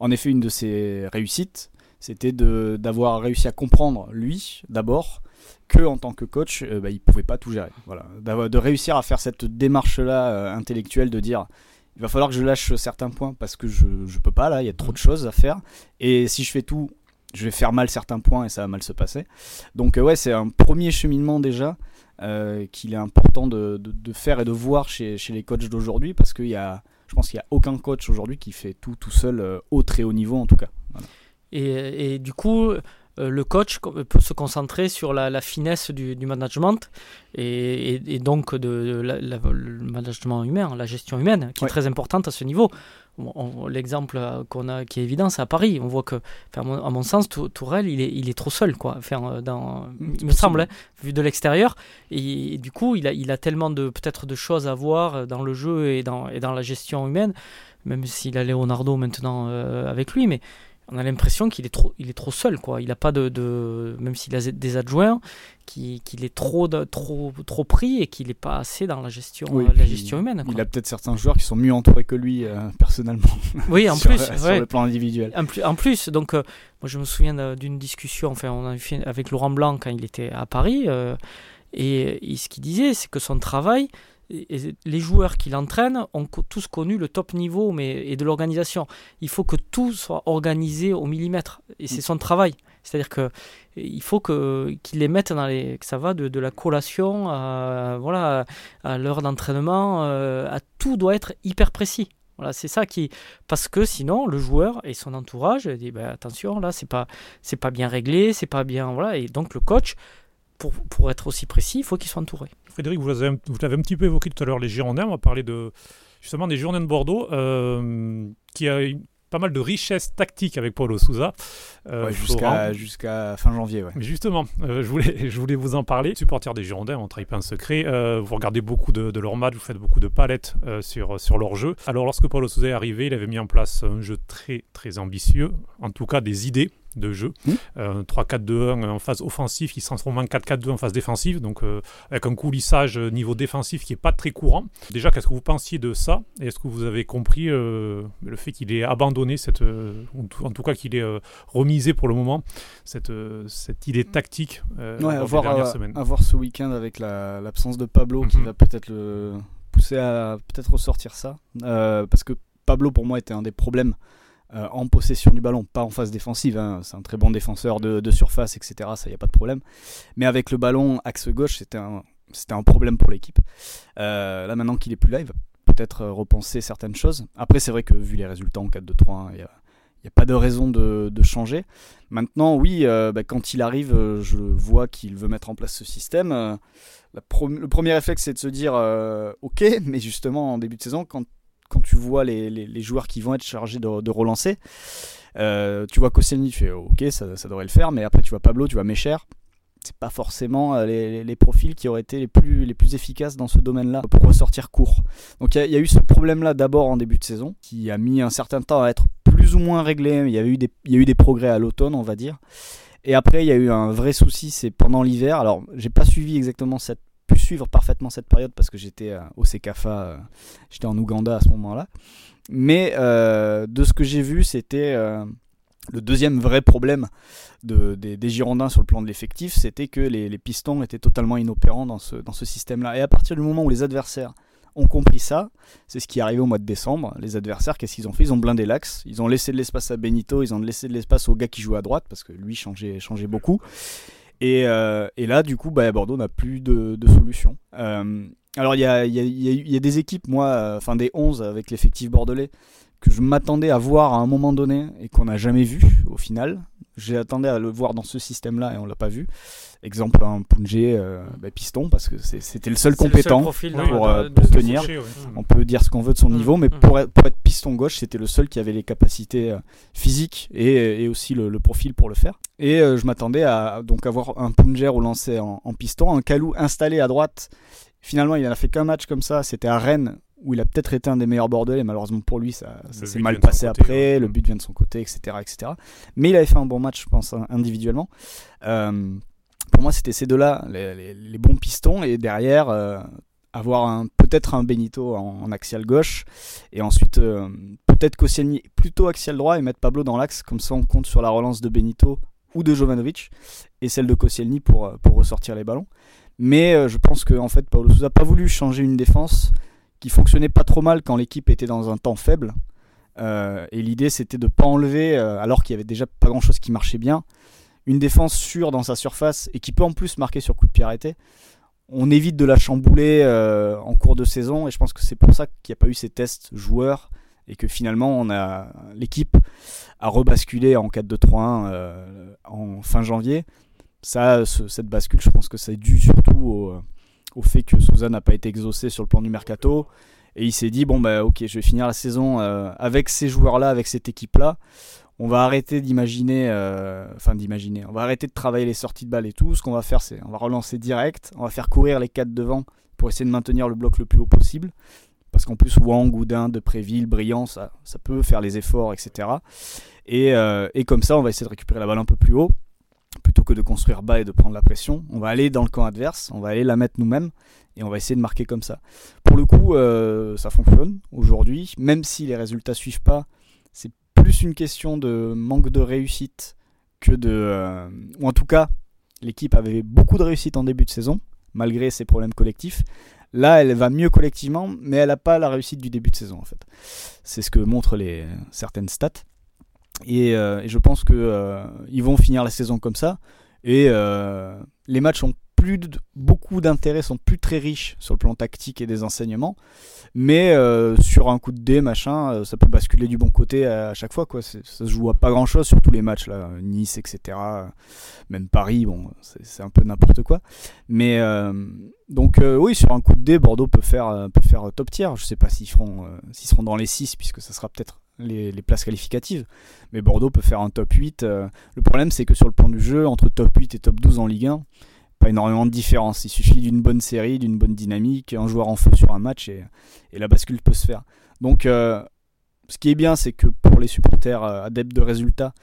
en effet une de ses réussites, c'était d'avoir réussi à comprendre lui d'abord que en tant que coach, bah, il pouvait pas tout gérer. Voilà, de réussir à faire cette démarche-là intellectuelle de dire il va falloir que je lâche certains points parce que je ne peux pas là, il y a trop de choses à faire. Et si je fais tout, je vais faire mal certains points et ça va mal se passer. Donc euh, ouais, c'est un premier cheminement déjà euh, qu'il est important de, faire et de voir chez, les coachs d'aujourd'hui parce qu'il y a, je pense qu'il n'y a aucun coach aujourd'hui qui fait tout tout seul euh, au très haut niveau en tout cas. Et, du coup, le coach peut se concentrer sur la, la finesse du, du, management et, et donc de, le management humain, la gestion humaine, qui est très importante à ce niveau l'exemple qu'on a qui est évident, c'est à Paris. On voit que, à mon sens, Tourelle, il est, il est trop seul, quoi. Enfin, dans, mm, il me semble, hein, vu de l'extérieur. Et, du coup, il a, il a tellement de peut-être de choses à voir dans le jeu et dans, et dans la gestion humaine, même s'il a Leonardo maintenant euh, avec lui, mais on a l'impression qu'il est trop, il est trop seul, quoi. Il a pas de, de même s'il a des adjoints, qu'il est trop, trop, trop pris et qu'il n'est pas assez dans la gestion, euh, la gestion humaine. Il a peut-être certains joueurs qui sont mieux entourés que lui euh, personnellement. Oui, en plus, sur le plan individuel. En plus, en plus donc euh, moi je me souviens d'une discussion, enfin on a fait avec Laurent Blanc quand il était à Paris, et, et, ce qu'il disait, c'est que son travail, les joueurs qui l'entraînent ont tous connu le top niveau mais, et de l'organisation. Il faut que tout soit organisé au millimètre. Et c'est son travail. C'est-à-dire que il faut que qu'ils les mettent dans les que ça va de, la collation à voilà à, l'heure d'entraînement euh, tout doit être hyper précis. Voilà, c'est ça qui parce que sinon le joueur et son entourage dit ben, attention là c'est pas pas bien réglé, c'est pas bien voilà et donc le coach pour, pour être aussi précis, il faut qu'il soit entouré. Frédéric, vous l'avez, vous l'avez un petit peu évoqué tout à l'heure, les Girondins. On va parler de, justement des Girondins de Bordeaux, euh, qui a pas mal de richesse tactique avec Paulo Souza. Euh, jusqu'à, fin janvier. Ouais. Justement, euh, je, voulais, je voulais vous en parler. Supporter des Girondins, on ne trahit pas un secret. vous regardez beaucoup de, de leurs matchs, vous faites beaucoup de palettes sur, sur leur jeu. Alors lorsque Paulo Souza est arrivé, il avait mis en place un jeu très très ambitieux, en tout cas des idées de jeu. 3-4-2-1 mmh. en phase offensive qui se transforme en 4-4-2 en phase défensive, donc euh, avec un coulissage euh, niveau défensif qui n'est pas très courant. Déjà, qu'est-ce que vous pensiez de ça? Est-ce que vous avez compris euh, le fait qu'il ait abandonné, cette, en tout cas qu'il ait remisé pour le moment, cette, cette idée tactique ouais, à voir, semaines? À voir ce week-end avec l'absence de Pablo qui mmh. va peut-être le pousser à peut-être ressortir ça. parce que Pablo, pour moi, était un des problèmes euh, en possession du ballon, pas en phase défensive. Hein. C'est un très bon défenseur de, surface, etc. Ça, il n'y a pas de problème. Mais avec le ballon axe gauche, c'était un, problème pour l'équipe. Euh, là, maintenant qu'il est plus là, il va peut-être repenser certaines choses. Après, c'est vrai que vu les résultats en 4-2-3, il n'y a, pas de raison de, changer. Maintenant, oui, euh, bah, quand il arrive, je vois qu'il veut mettre en place ce système. le premier réflexe, c'est de se dire, ok, mais justement, en début de saison, quand quand tu vois les, joueurs qui vont être chargés de, relancer, euh, tu vois Koscielny, tu fais ok, ça, devrait le faire, mais après tu vois Pablo, tu vois Mecher, c'est pas forcément euh, les, profils qui auraient été les plus, efficaces dans ce domaine-là pour ressortir court. Donc il y, a eu ce problème-là d'abord en début de saison, qui a mis un certain temps à être plus ou moins réglé. Il y a y a eu des progrès à l'automne, on va dire. Et après, il y a eu un vrai souci, c'est pendant l'hiver. Alors, j'ai pas suivi exactement cette pu suivre parfaitement cette période parce que j'étais euh, au CKFA, euh, j'étais en Ouganda à ce moment-là. Mais euh, de ce que j'ai vu, c'était Le deuxième vrai problème de, des, Girondins sur le plan de l'effectif, c'était que les, pistons étaient totalement inopérants dans ce, système-là. Et à partir du moment où les adversaires ont compris ça, c'est ce qui est arrivé au mois de décembre. Les adversaires, qu'est-ce qu'ils ont fait? Ils ont blindé l'axe, ils ont laissé de l'espace à Benito, ils ont laissé de l'espace au gars qui joue à droite, parce que lui changeait beaucoup. Et, euh, et, là, du coup, bah, Bordeaux n'a plus de, solution. Euh, alors, il y a, y, a, y a, des équipes, moi, euh, enfin des 11 avec l'effectif bordelais, que je m'attendais à voir à un moment donné et qu'on n'a jamais vu au final. J'ai attendu à le voir dans ce système-là et on l'a pas vu. Exemple un Punjé euh, bah, piston parce que c'était le seul compétent pour, euh, tenir. On peut dire ce qu'on veut de son mm. niveau, mais mm. pour, être, pour, être, piston gauche, c'était le seul qui avait les capacités euh, physiques et, et, aussi le, le, profil pour le faire. Et je m'attendais à donc avoir un Punjé au lancer en, en piston, un Kalou installé à droite. Finalement, il n'a fait qu'un match comme ça. C'était à Rennes où il a peut-être été un des meilleurs Bordelais, malheureusement pour lui, ça, s'est mal passé après, le but vient de son côté, etc., etc. Mais il avait fait un bon match, je pense, individuellement. Euh, pour moi, c'était ces deux-là, les, bons pistons, et derrière, euh, avoir peut-être un Benito en, axial gauche, et ensuite euh, peut-être Koscielny plutôt axial droit, et mettre Pablo dans l'axe, comme ça on compte sur la relance de Benito ou de Jovanovic, et celle de Koscielny pour, pour ressortir les ballons. Mais je pense que en fait, Paulo Sousa n'a pas voulu changer une défense qui fonctionnait pas trop mal quand l'équipe était dans un temps faible. Euh, et l'idée c'était de pas enlever, euh, alors qu'il y avait déjà pas grand chose qui marchait bien, une défense sûre dans sa surface et qui peut en plus marquer sur coup de pied arrêté. On évite de la chambouler euh, en cours de saison et je pense que c'est pour ça qu'il n'y a pas eu ces tests joueurs et que finalement on a l'équipe a rebasculé en 4-2-3-1 en fin janvier. Ça, cette bascule, je pense que c'est dû surtout au au fait que Souza n'a pas été exaucé sur le plan du mercato. Et il s'est dit bon bah ok, je vais finir la saison euh, avec ces joueurs-là, avec cette équipe-là. On va arrêter d'imaginer, euh, enfin d'imaginer, on va arrêter de travailler les sorties de balles et tout. Ce qu'on va faire, c'est on va relancer direct, on va faire courir les quatre devant pour essayer de maintenir le bloc le plus haut possible. Parce qu'en plus, Wang, Goudin, Depréville, Brillant, ça, ça peut faire les efforts, etc. Et, euh, et comme ça, on va essayer de récupérer la balle un peu plus haut plutôt que de construire bas et de prendre la pression, on va aller dans le camp adverse, on va aller la mettre nous-mêmes et on va essayer de marquer comme ça. Pour le coup, euh, ça fonctionne aujourd'hui, même si les résultats suivent pas, c'est plus une question de manque de réussite que de, euh, ou en tout cas, l'équipe avait beaucoup de réussite en début de saison malgré ses problèmes collectifs. Là, elle va mieux collectivement, mais elle n'a pas la réussite du début de saison en fait. C'est ce que montrent les certaines stats. Euh, et, je pense qu'ils euh, vont finir la saison comme ça. Et euh, les matchs ont plus beaucoup d'intérêt, sont plus très riches sur le plan tactique et des enseignements. Mais sur un coup de dé, machin, ça peut basculer du bon côté à, chaque fois. Quoi. Ça se joue à pas grand chose sur tous les matchs. Nice, etc. Même Paris, bon, c'est un peu n'importe quoi. Mais donc, oui, sur un coup de dé, Bordeaux peut faire, peut faire top tier. Je sais pas s'ils seront, s'ils seront dans les 6, puisque ça sera peut-être les, places qualificatives. Mais Bordeaux peut faire un top 8. Euh, le problème, c'est que sur le plan du jeu, entre top 8 et top 12 en Ligue 1, pas énormément de différence. Il suffit d'une bonne série, d'une bonne dynamique, un joueur en feu sur un match et, la bascule peut se faire. Donc, euh, ce qui est bien, c'est que pour les supporters euh, adeptes de résultats,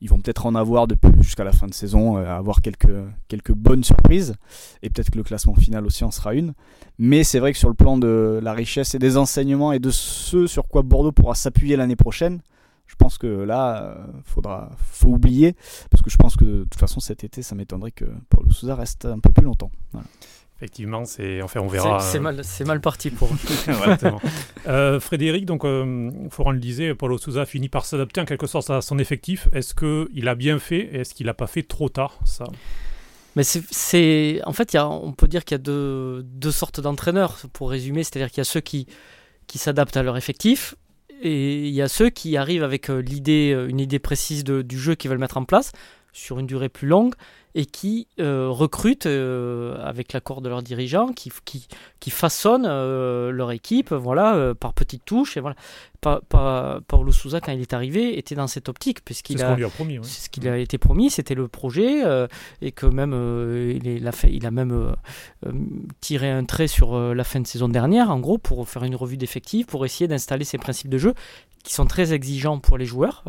ils vont peut-être en avoir depuis jusqu'à la fin de saison, euh, avoir quelques, quelques bonnes surprises. Et peut-être que le classement final aussi en sera une. Mais c'est vrai que sur le plan de la richesse et des enseignements et de ce sur quoi Bordeaux pourra s'appuyer l'année prochaine, je pense que là, euh, faudra, faut oublier. Parce que je pense que de toute façon, cet été, ça m'étonnerait que Paulo Souza reste un peu plus longtemps. Voilà. Effectivement, c'est enfin on verra. C'est mal, mal parti pour. euh, Frédéric, donc euh, Florent le disait, Paulo Souza finit par s'adapter en quelque sorte à son effectif. Est-ce que il a bien fait Est-ce qu'il n'a pas fait trop tard ça? Mais c'est, en fait, y a, on peut dire qu'il y a deux, deux sortes d'entraîneurs, pour résumer. C'est-à-dire qu'il y a ceux qui, qui s'adaptent à leur effectif, et il y a ceux qui arrivent avec euh, l'idée, euh, une idée précise de, du jeu qu'ils veulent mettre en place sur une durée plus longue et qui euh, recrutent euh, avec l'accord de leurs dirigeants, qui, qui, qui façonnent euh, leur équipe voilà, par petites touches. Et voilà. Pa, pa, Paulo Souza, quand il est arrivé, était dans cette optique, puisqu'il a, promis, c'est ce qu'il a été promis, c'était le projet, et que même il, est, a fait, il a même tiré un trait sur la fin de saison dernière, en gros, pour faire une revue d'effectifs, pour essayer d'installer ses principes de jeu, qui sont très exigeants pour les joueurs,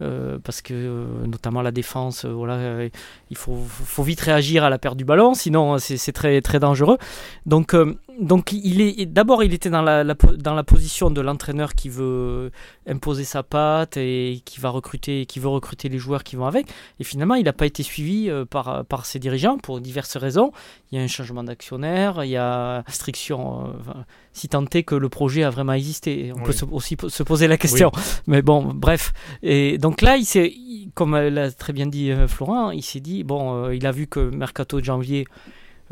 parce que notamment la défense, voilà, il faut, vite réagir à la perte du ballon, sinon c'est très, très dangereux. Donc donc il est d'abord il était dans la, dans la position de l'entraîneur qui veut imposer sa patte et qui va recruter qui veut recruter les joueurs qui vont avec. Et finalement il n'a pas été suivi euh, par par ses dirigeants pour diverses raisons. Il y a un changement d'actionnaire il y a restriction euh, si tant est que le projet a vraiment existé. On peut aussi se poser la question. Mais bon bref. Et donc là il s'est comme l'a très bien dit euh, Florent il s'est dit bon il a vu que mercato de janvier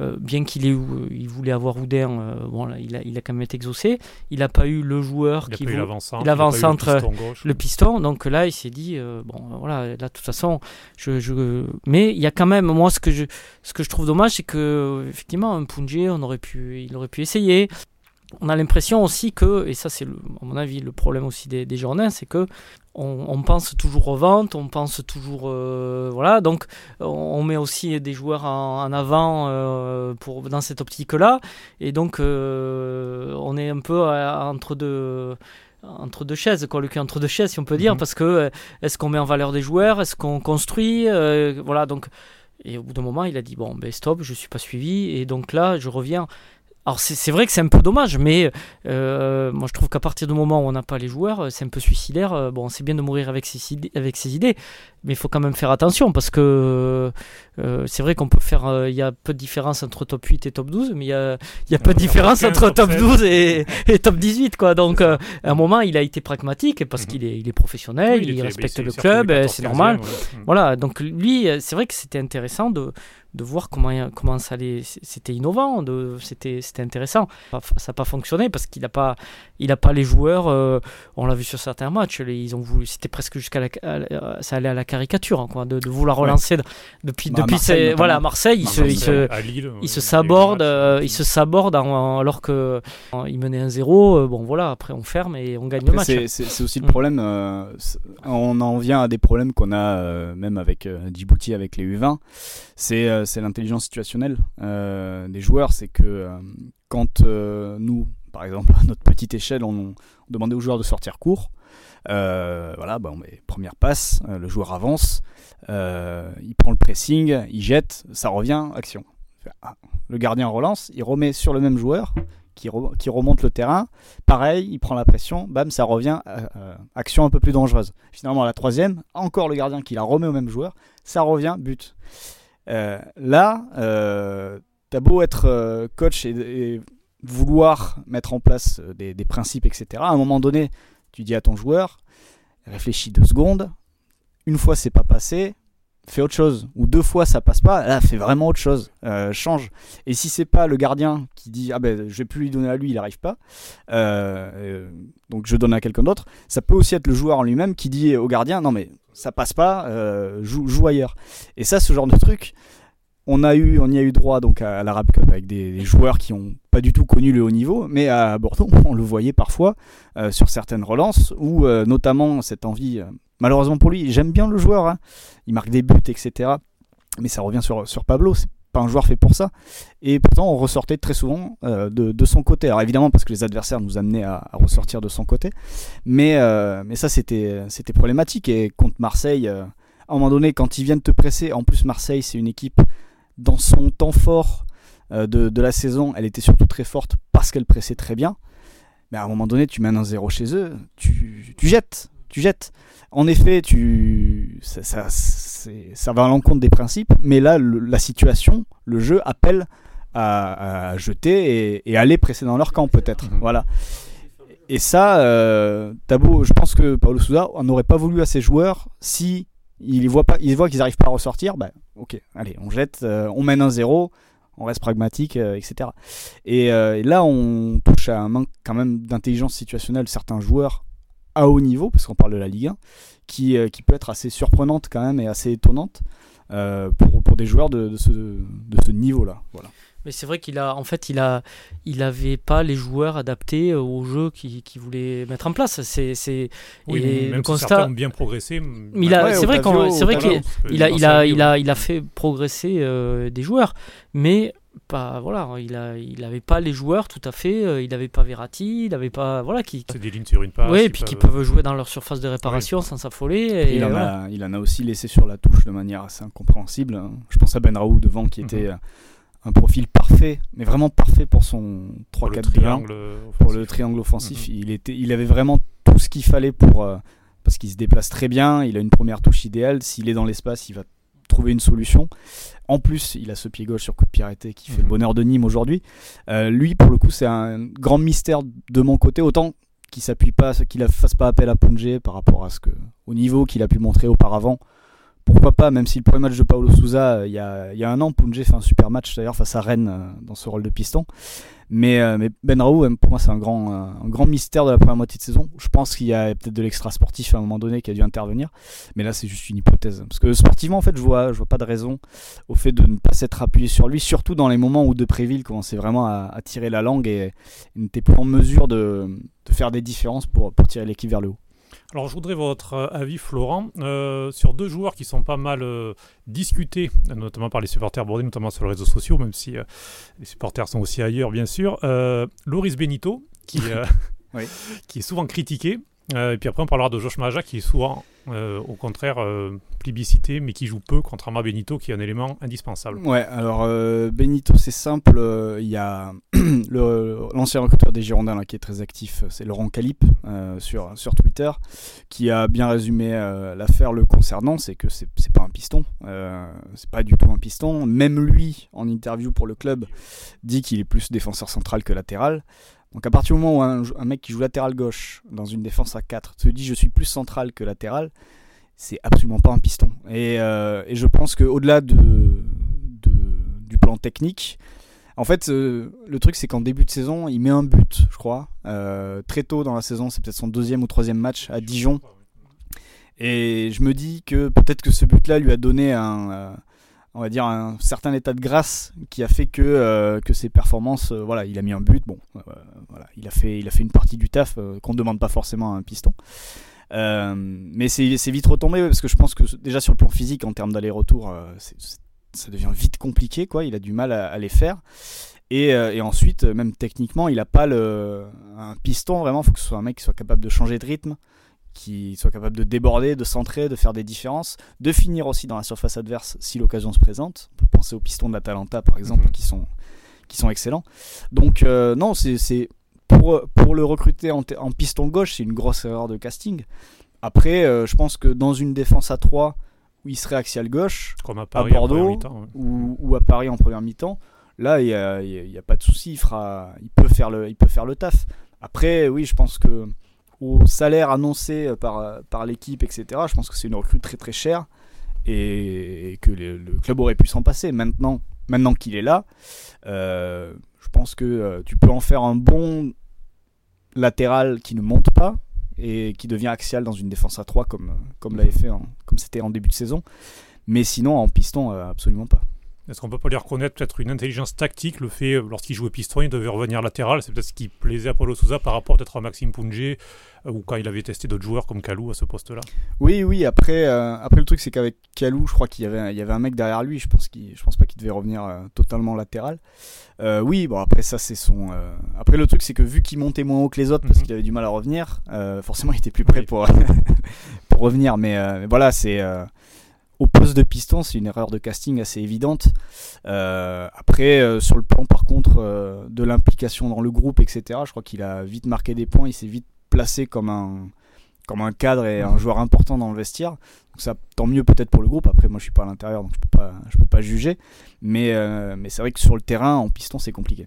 euh, bien qu'il ait, il voulait avoir Oudin, euh, bon, là, il, a, il a quand même été exaucé. Il n'a pas eu le joueur qui l'avant-centre, le, piston, Donc là, il s'est dit, euh, bon, voilà, là, de toute façon, je, je... mais il y a quand même, moi, ce que je, ce que je trouve dommage, c'est que effectivement, un Punjé, on aurait pu, il aurait pu essayer on a l'impression aussi que, et ça c'est à mon avis le problème aussi des, des journaux, c'est que on, pense toujours aux ventes, on pense toujours, euh, voilà, donc on, met aussi des joueurs en, avant euh, pour, dans cette optique-là, et donc euh, on est un peu entre deux entre deux chaises, quoi, le cul entre deux chaises, si on peut dire, mhm. parce que est-ce qu'on met en valeur des joueurs, est-ce qu'on construit, voilà, donc, et au bout d'un moment, il a dit bon, ben stop, je suis pas suivi, et donc là, je reviens alors c'est vrai que c'est un peu dommage, mais euh, moi je trouve qu'à partir du moment où on n'a pas les joueurs, euh, c'est un peu suicidaire. Euh, bon, c'est bien de mourir avec ses idées, avec ses idées mais il faut quand même faire attention parce que c'est vrai qu'on peut faire. Il y a peu de différence entre top 8 et top 12, mais il y a, y a peu de différence entre top 12 et, top 18. Quoi. Donc à un moment, il a été pragmatique parce mhm. qu'il est, il est professionnel, il, respecte le club, c'est normal. Voilà, donc lui, c'est vrai que c'était intéressant de, de voir comment, comment ça allait. C'était innovant, c'était intéressant. Ça n'a pas fonctionné parce qu'il n'a pas, il a pas les joueurs. Euh, on l'a vu sur certains matchs. ils ont voulu. C'était presque jusqu'à la, ça allait à la caricature, hein, quoi, de, vouloir relancer depuis bah, depuis Marseille, voilà Marseille. il se, il se, il se saborde, euh, il se saborde alors que il menait un 0 euh, bon voilà, après on ferme et on gagne le match. C'est aussi le mm. problème. on en vient à des problèmes qu'on a même avec Djibouti, avec les U20. C'est euh, c'est l'intelligence situationnelle euh, des joueurs. C'est que euh, quand nous, par exemple, à notre petite échelle, on, demandait aux joueurs de sortir court, voilà, bah, on met première passe, le joueur avance, il prend le pressing, il jette, ça revient, action. Ah, le gardien relance, il remet sur le même joueur qui, qui, remonte le terrain. Pareil, il prend la pression, bam, ça revient, action un peu plus dangereuse. Finalement, la troisième, encore le gardien qui la remet au même joueur, ça revient, but. Euh, là, euh, t'as beau être euh, coach et, vouloir mettre en place des, principes, etc. À un moment donné, tu dis à ton joueur, réfléchis deux secondes. Une fois c'est pas passé, fais autre chose. Ou deux fois ça passe pas, là fais vraiment autre chose, change. Et si c'est pas le gardien qui dit ah ben je vais plus lui donner à lui, il n'arrive pas, donc je donne à quelqu'un d'autre, ça peut aussi être le joueur en lui-même qui dit au gardien non mais ça passe pas, euh, joue, ailleurs. Et ça, ce genre de truc, on a eu, on y a eu droit donc à, l'Arab Cup avec des, joueurs qui ont pas du tout connu le haut niveau, mais à Bordeaux, on le voyait parfois euh, sur certaines relances, où euh, notamment cette envie, malheureusement pour lui, j'aime bien le joueur, hein. il marque des buts, etc. Mais ça revient sur, sur Pablo, c'est pas un joueur fait pour ça. Et pourtant, on ressortait très souvent euh, de, son côté. Alors évidemment, parce que les adversaires nous amenaient à, ressortir de son côté. Mais, euh, mais ça, c'était, problématique. Et contre Marseille, euh, à un moment donné, quand ils viennent te presser, en plus, Marseille, c'est une équipe dans son temps fort de, la saison, elle était surtout très forte parce qu'elle pressait très bien. Mais à un moment donné, tu mènes un zéro chez eux, tu, tu jettes. Tu jettes. En effet, tu, ça, ça va à l'encontre des principes, mais là, la situation, le jeu appelle à, jeter et, aller presser dans leur camp, peut-être. Mhm. Voilà. Et ça, euh, Tabo, je pense que Paulo Souza n'aurait pas voulu à ses joueurs si il voit pas, il voit qu'ils n'arrivent pas à ressortir. Bah, ok, allez, on jette, euh, on mène un zéro, on reste pragmatique, euh, etc. Et, et, là, on touche à un manque quand même d'intelligence situationnelle de certains joueurs à haut niveau, parce qu'on parle de la Ligue 1, qui, euh, qui peut être assez surprenante quand même et assez étonnante euh, pour, pour, des joueurs de, de ce, de ce niveau-là. Voilà. Mais c'est vrai qu'il a, en fait, il a, il avait pas les joueurs adaptés euh, au jeu qu'il voulait mettre en place. C'est, c'est. Oui, et même le constat. ont bien progressé. Mais c'est vrai c'est vrai qu'il a, il a, il a, il a fait progresser des joueurs, mais pas voilà il a il avait pas les joueurs tout à fait euh, il avait pas Verratti il avait pas voilà qui c'est des lignes sur une passe oui et puis qui peuvent jouer dans leur surface de réparation sans s'affoler et, il, en a, il en a aussi laissé sur la touche de manière assez incompréhensible je pense à Ben Raoult devant qui était mhm. un profil parfait, mais vraiment parfait pour son 3-4-2-1, pour le triangle offensif. Mhm. il, était, il avait vraiment tout ce qu'il fallait pour. Euh, parce qu'il se déplace très bien, il a une première touche idéale. S'il est dans l'espace, il va trouver une solution. En plus, il a ce pied gauche sur coup de pied arrêté qui fait le mhm. bonheur de Nîmes aujourd'hui. Euh, lui, pour le coup, c'est un grand mystère de mon côté. Autant qu'il s'appuie pas, qu'il ne fasse pas appel à Punge par rapport à ce que, au niveau qu'il a pu montrer auparavant pourquoi pas, même si le premier match de Paulo Souza, euh, il y a, un an, Punje fait un super match d'ailleurs face à Rennes euh, dans ce rôle de piston. Mais, euh, Ben Raoult, pour moi, c'est un grand, mystère de la première moitié de saison. Je pense qu'il y a peut-être de l'extra sportif à un moment donné qui a dû intervenir. Mais là, c'est juste une hypothèse. Parce que sportivement, en fait, je vois, vois pas de raison au fait de ne pas s'être appuyé sur lui, surtout dans les moments où Depréville commençait vraiment à, tirer la langue et, n'était plus en mesure de, faire des différences pour tirer l'équipe vers le haut. Alors je voudrais votre euh, avis, Florent, euh, sur deux joueurs qui sont pas mal euh, discutés, notamment par les supporters bordés, notamment sur les réseaux sociaux, même si les supporters sont aussi ailleurs, bien sûr. Loris Benito, qui, qui est souvent critiqué. Et puis après, on parlera de Josh Maja, qui est souvent, au contraire, plébiscité, mais qui joue peu, contrairement à Benito, qui est un élément indispensable. Ouais, alors Benito, c'est simple. Il y a l'ancien recruteur des Girondins qui est très actif, c'est Laurent Calip sur, sur Twitter, qui a bien résumé l'affaire le concernant. C'est que c'est pas un piston, c'est pas du tout un piston. Même lui, en interview pour le club, dit qu'il est plus défenseur central que latéral. Donc à partir du moment où un, un, mec qui joue latéral gauche dans une défense à 4 se dit je suis plus central que latéral, c'est absolument pas un piston. Et, euh, et je pense qu'au-delà de, de, du plan technique, en fait, euh, le truc c'est qu'en début de saison, il met un but, je crois, euh, très tôt dans la saison, c'est peut-être son deuxième ou troisième match à Dijon. Et je me dis que peut-être que ce but-là lui a donné un, on va dire un certain état de grâce qui a fait que, que ses performances, voilà, il a mis un but, bon, voilà, il a fait, il a fait une partie du taf qu'on ne demande pas forcément à un piston. Euh, mais c'est vite retombé parce que je pense que déjà sur le plan physique, en termes d'aller-retour, euh, ça devient vite compliqué. Quoi. Il a du mal à, les faire. Et, euh, et, ensuite, même techniquement, il n'a pas le, un piston vraiment. Faut que ce soit un mec qui soit capable de changer de rythme, qui soit capable de déborder, de centrer, de faire des différences, de finir aussi dans la surface adverse si l'occasion se présente. On peut penser aux pistons de l'Atalanta par exemple, mhm. qui, sont, qui sont excellents. Donc, non, c'est pour, pour le recruter en, piston gauche, c'est une grosse erreur de casting. Après, euh, je pense que dans une défense à 3 où il serait axial gauche, Comme à, Bordeaux ou, à Paris en première mi-temps, là, il n'y a, a, pas de souci, il, fera, il, peut faire le, il peut faire le taf. Après, oui, je pense que au salaire annoncé par, par l'équipe, etc., je pense que c'est une recrue très très chère et, que le, club aurait pu s'en passer. Maintenant, maintenant qu'il est là, euh, je pense que euh, tu peux en faire un bon latéral qui ne monte pas et qui devient axial dans une défense à 3 comme, comme l'avait fait comme c'était en début de saison. Mais sinon, en piston, euh, absolument pas. Est-ce qu'on peut pas lui reconnaître peut-être une intelligence tactique Le fait, euh, lorsqu'il jouait piston, il devait revenir latéral. C'est peut-être ce qui plaisait à Paulo Souza par rapport peut-être à Maxime Punge euh, ou quand il avait testé d'autres joueurs comme Kalou à ce poste-là. Oui, oui. Après, euh, après le truc, c'est qu'avec Kalou, je crois qu'il y avait, il y avait un mec derrière lui. Je pense qu'il, je pense pas qu'il devait revenir totalement latéral. oui, bon après ça c'est son. Après le truc, c'est que vu qu'il montait moins haut que les autres parce mhm. qu'il avait du mal à revenir, forcément il était plus prêt pour pour revenir. Mais, mais voilà, c'est au poste de piston, c'est une erreur de casting assez évidente. Euh, après, euh, sur le plan par contre euh, de l'implication dans le groupe, etc., je crois qu'il a vite marqué des points, il s'est vite placé comme un, comme un cadre et un joueur important dans le vestiaire. Donc ça, tant mieux peut-être pour le groupe. Après, moi je suis pas à l'intérieur, donc je peux peux pas juger. Mais, mais c'est vrai que sur le terrain, en piston, c'est compliqué.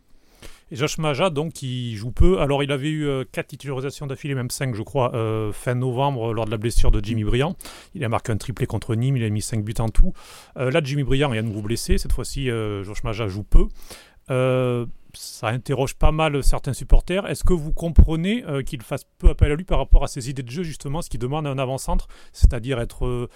Et Josh Maja, donc, qui joue peu. Alors, il avait eu 4 euh, titularisations d'affilée, même 5, je crois, euh, fin novembre, lors de la blessure de Jimmy Briand. Il a marqué un triplé contre Nîmes, il a mis 5 buts en tout. Euh, là, Jimmy Briand est à nouveau blessé. Cette fois-ci, Josh Maja joue peu. ça interroge pas mal certains supporters. Est-ce que vous comprenez qu'il fasse peu appel à lui par rapport à ses idées de jeu, justement, ce qui demande un avant-centre, c'est-à-dire être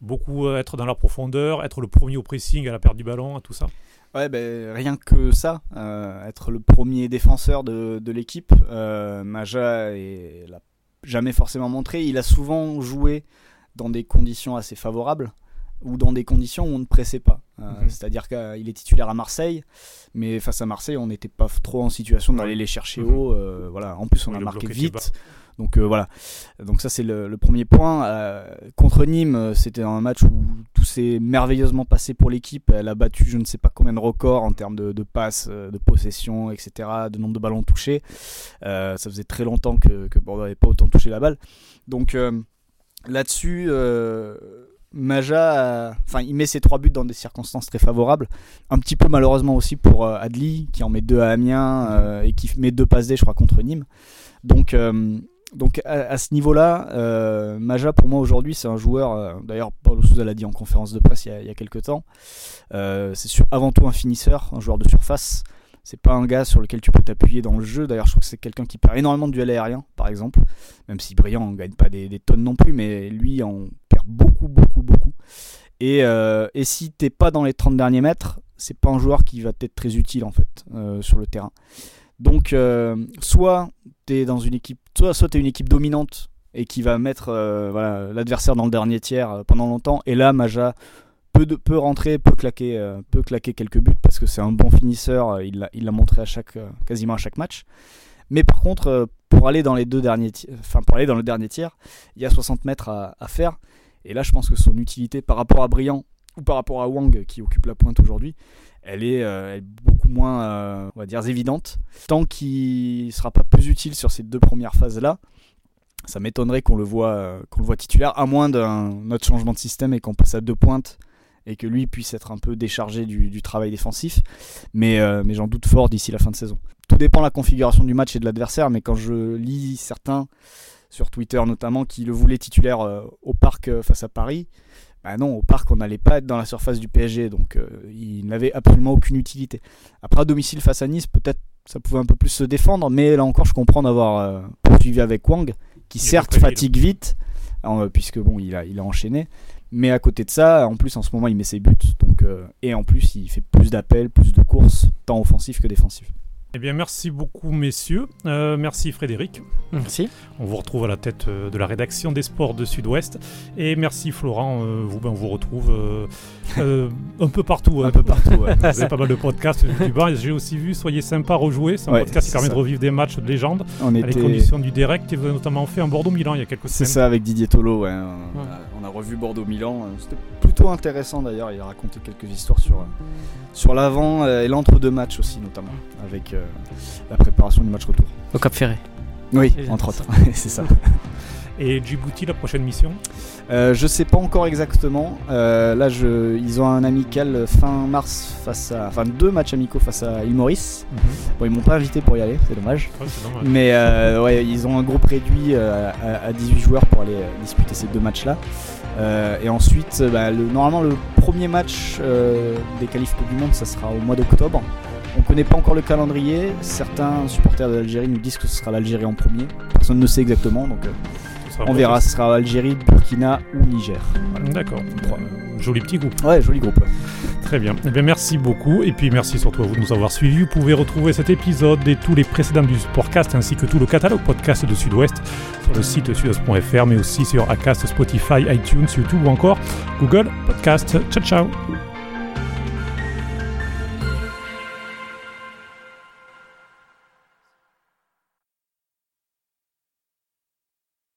beaucoup être dans la profondeur, être le premier au pressing à la perte du ballon, tout ça? Ouais, ben, rien que ça, euh, être le premier défenseur de, de l'équipe, euh, Maja l'a jamais forcément montré. Il a souvent joué dans des conditions assez favorables ou dans des conditions où on ne pressait pas. Euh, mhm. C'est-à-dire qu'il est titulaire à Marseille, mais face à Marseille, on n'était pas trop en situation d'aller les chercher mhm. haut. voilà. En plus, on a marqué vite. Donc voilà. Donc ça c'est le, premier point. contre Nîmes, c'était un match où tout s'est merveilleusement passé pour l'équipe. Elle a battu je ne sais pas combien de records en termes de, passes, de possession, etc., de nombre de ballons touchés. ça faisait très longtemps que, que Bordeaux n'avait pas autant touché la balle. Donc là-dessus Maja, enfin, il met ses trois buts dans des circonstances très favorables. Un petit peu malheureusement aussi pour euh, Adli, qui en met deux à Amiens euh, et qui met deux passes D, je crois, contre Nîmes. Donc, euh, donc à, ce niveau-là, Maja, pour moi aujourd'hui, c'est un joueur. D'ailleurs, Paulo Souza l'a dit en conférence de presse il y a, quelques temps. c'est avant tout un finisseur, un joueur de surface. C'est pas un gars sur lequel tu peux t'appuyer dans le jeu. D'ailleurs, je trouve que c'est quelqu'un qui perd énormément de duels aériens, par exemple. Même si Brillant ne gagne pas des, tonnes non plus, mais lui en perd beaucoup, beaucoup, beaucoup. Et, euh, si t'es pas dans les 30 derniers mètres, c'est pas un joueur qui va être très utile en fait euh, sur le terrain. Donc, euh, soit t'es dans une équipe, soit, soit une équipe dominante et qui va mettre voilà, l'adversaire dans le dernier tiers pendant longtemps. Et là, Maja peut, rentrer, peut claquer, euh, peut claquer quelques buts parce que c'est un bon finisseur. Euh, il l'a montré à chaque, euh, quasiment à chaque match. Mais par contre, pour aller dans les deux derniers, pour aller dans le dernier tiers, il y a 60 mètres à, faire. Et là, je pense que son utilité par rapport à Briand ou par rapport à Wang qui occupe la pointe aujourd'hui, elle est, beaucoup moins, on va dire, évidente. Tant qu'il sera pas plus utile sur ces deux premières phases là, ça m'étonnerait qu'on le voit, qu'on le titulaire, à moins d'un autre changement de système et qu'on passe à deux pointes et que lui puisse être un peu déchargé du, travail défensif. Mais, euh, mais j'en doute fort d'ici la fin de saison. Tout dépend de la configuration du match et de l'adversaire, mais quand je lis certains, sur Twitter notamment, qui le voulaient titulaire euh, au parc euh, face à Paris, bah non, au parc on n'allait pas être dans la surface du PSG, donc il n'avait absolument aucune utilité. Après à domicile face à Nice, peut-être ça pouvait un peu plus se défendre, mais là encore je comprends d'avoir poursuivi avec Wang, qui certes fatigue vite, puisque bon il a, il a enchaîné, mais à côté de ça, en plus en ce moment il met ses buts, donc euh, et en plus il fait plus d'appels, plus de courses, tant offensif que défensif. Eh bien, merci beaucoup, messieurs. Euh, merci, Frédéric. Merci. On vous retrouve à la tête euh, de la rédaction des sports de Sud-Ouest. Et merci, Florent. vous, ben, on vous retrouve un peu partout. Hein. Un peu partout, ouais. Vous avez pas mal de podcasts du bar. J'ai aussi vu Soyez sympa, rejouer. C'est un podcast qui permet de revivre des matchs de légende on à les conditions du direct. Et vous avez notamment fait un Bordeaux-Milan il y a quelques semaines. C'est ça, avec Didier Tolo. Ouais revu Bordeaux-Milan. Euh, c'était plutôt intéressant d'ailleurs. Il a raconté quelques histoires sur, euh, sur l'avant euh, et l'entre-deux matchs aussi, notamment, avec la préparation du match retour. Au Cap Ferré. Oui, entre autres. C'est ça. Et Djibouti, la prochaine mission euh, Je sais pas encore exactement. Euh, là, je, ils ont un amical fin mars face à. Enfin, deux matchs amicaux face à Imoris. Mhm. Bon, ils m'ont pas invité pour y aller, c'est dommage. Mais euh, ouais, ils ont un groupe réduit à, 18 joueurs pour aller disputer ces deux matchs-là. et ensuite, bah, le, normalement, le premier match des qualifs du Monde, ça sera au mois d'octobre. On connaît pas encore le calendrier. Certains supporters de l'Algérie nous disent que ce sera l'Algérie en premier. Personne ne sait exactement, donc on verra, ce sera Algérie, Burkina ou Niger. D'accord. Joli petit groupe. Ouais, joli groupe. Très bien. Eh bien. Merci beaucoup et puis merci surtout à vous de nous avoir suivis. Vous pouvez retrouver cet épisode et tous les précédents du Sportcast ainsi que tout le catalogue podcast de Sud-Ouest sur le site sudouest.fr mais aussi sur Acast, Spotify, iTunes, YouTube ou encore Google Podcast. Ciao ciao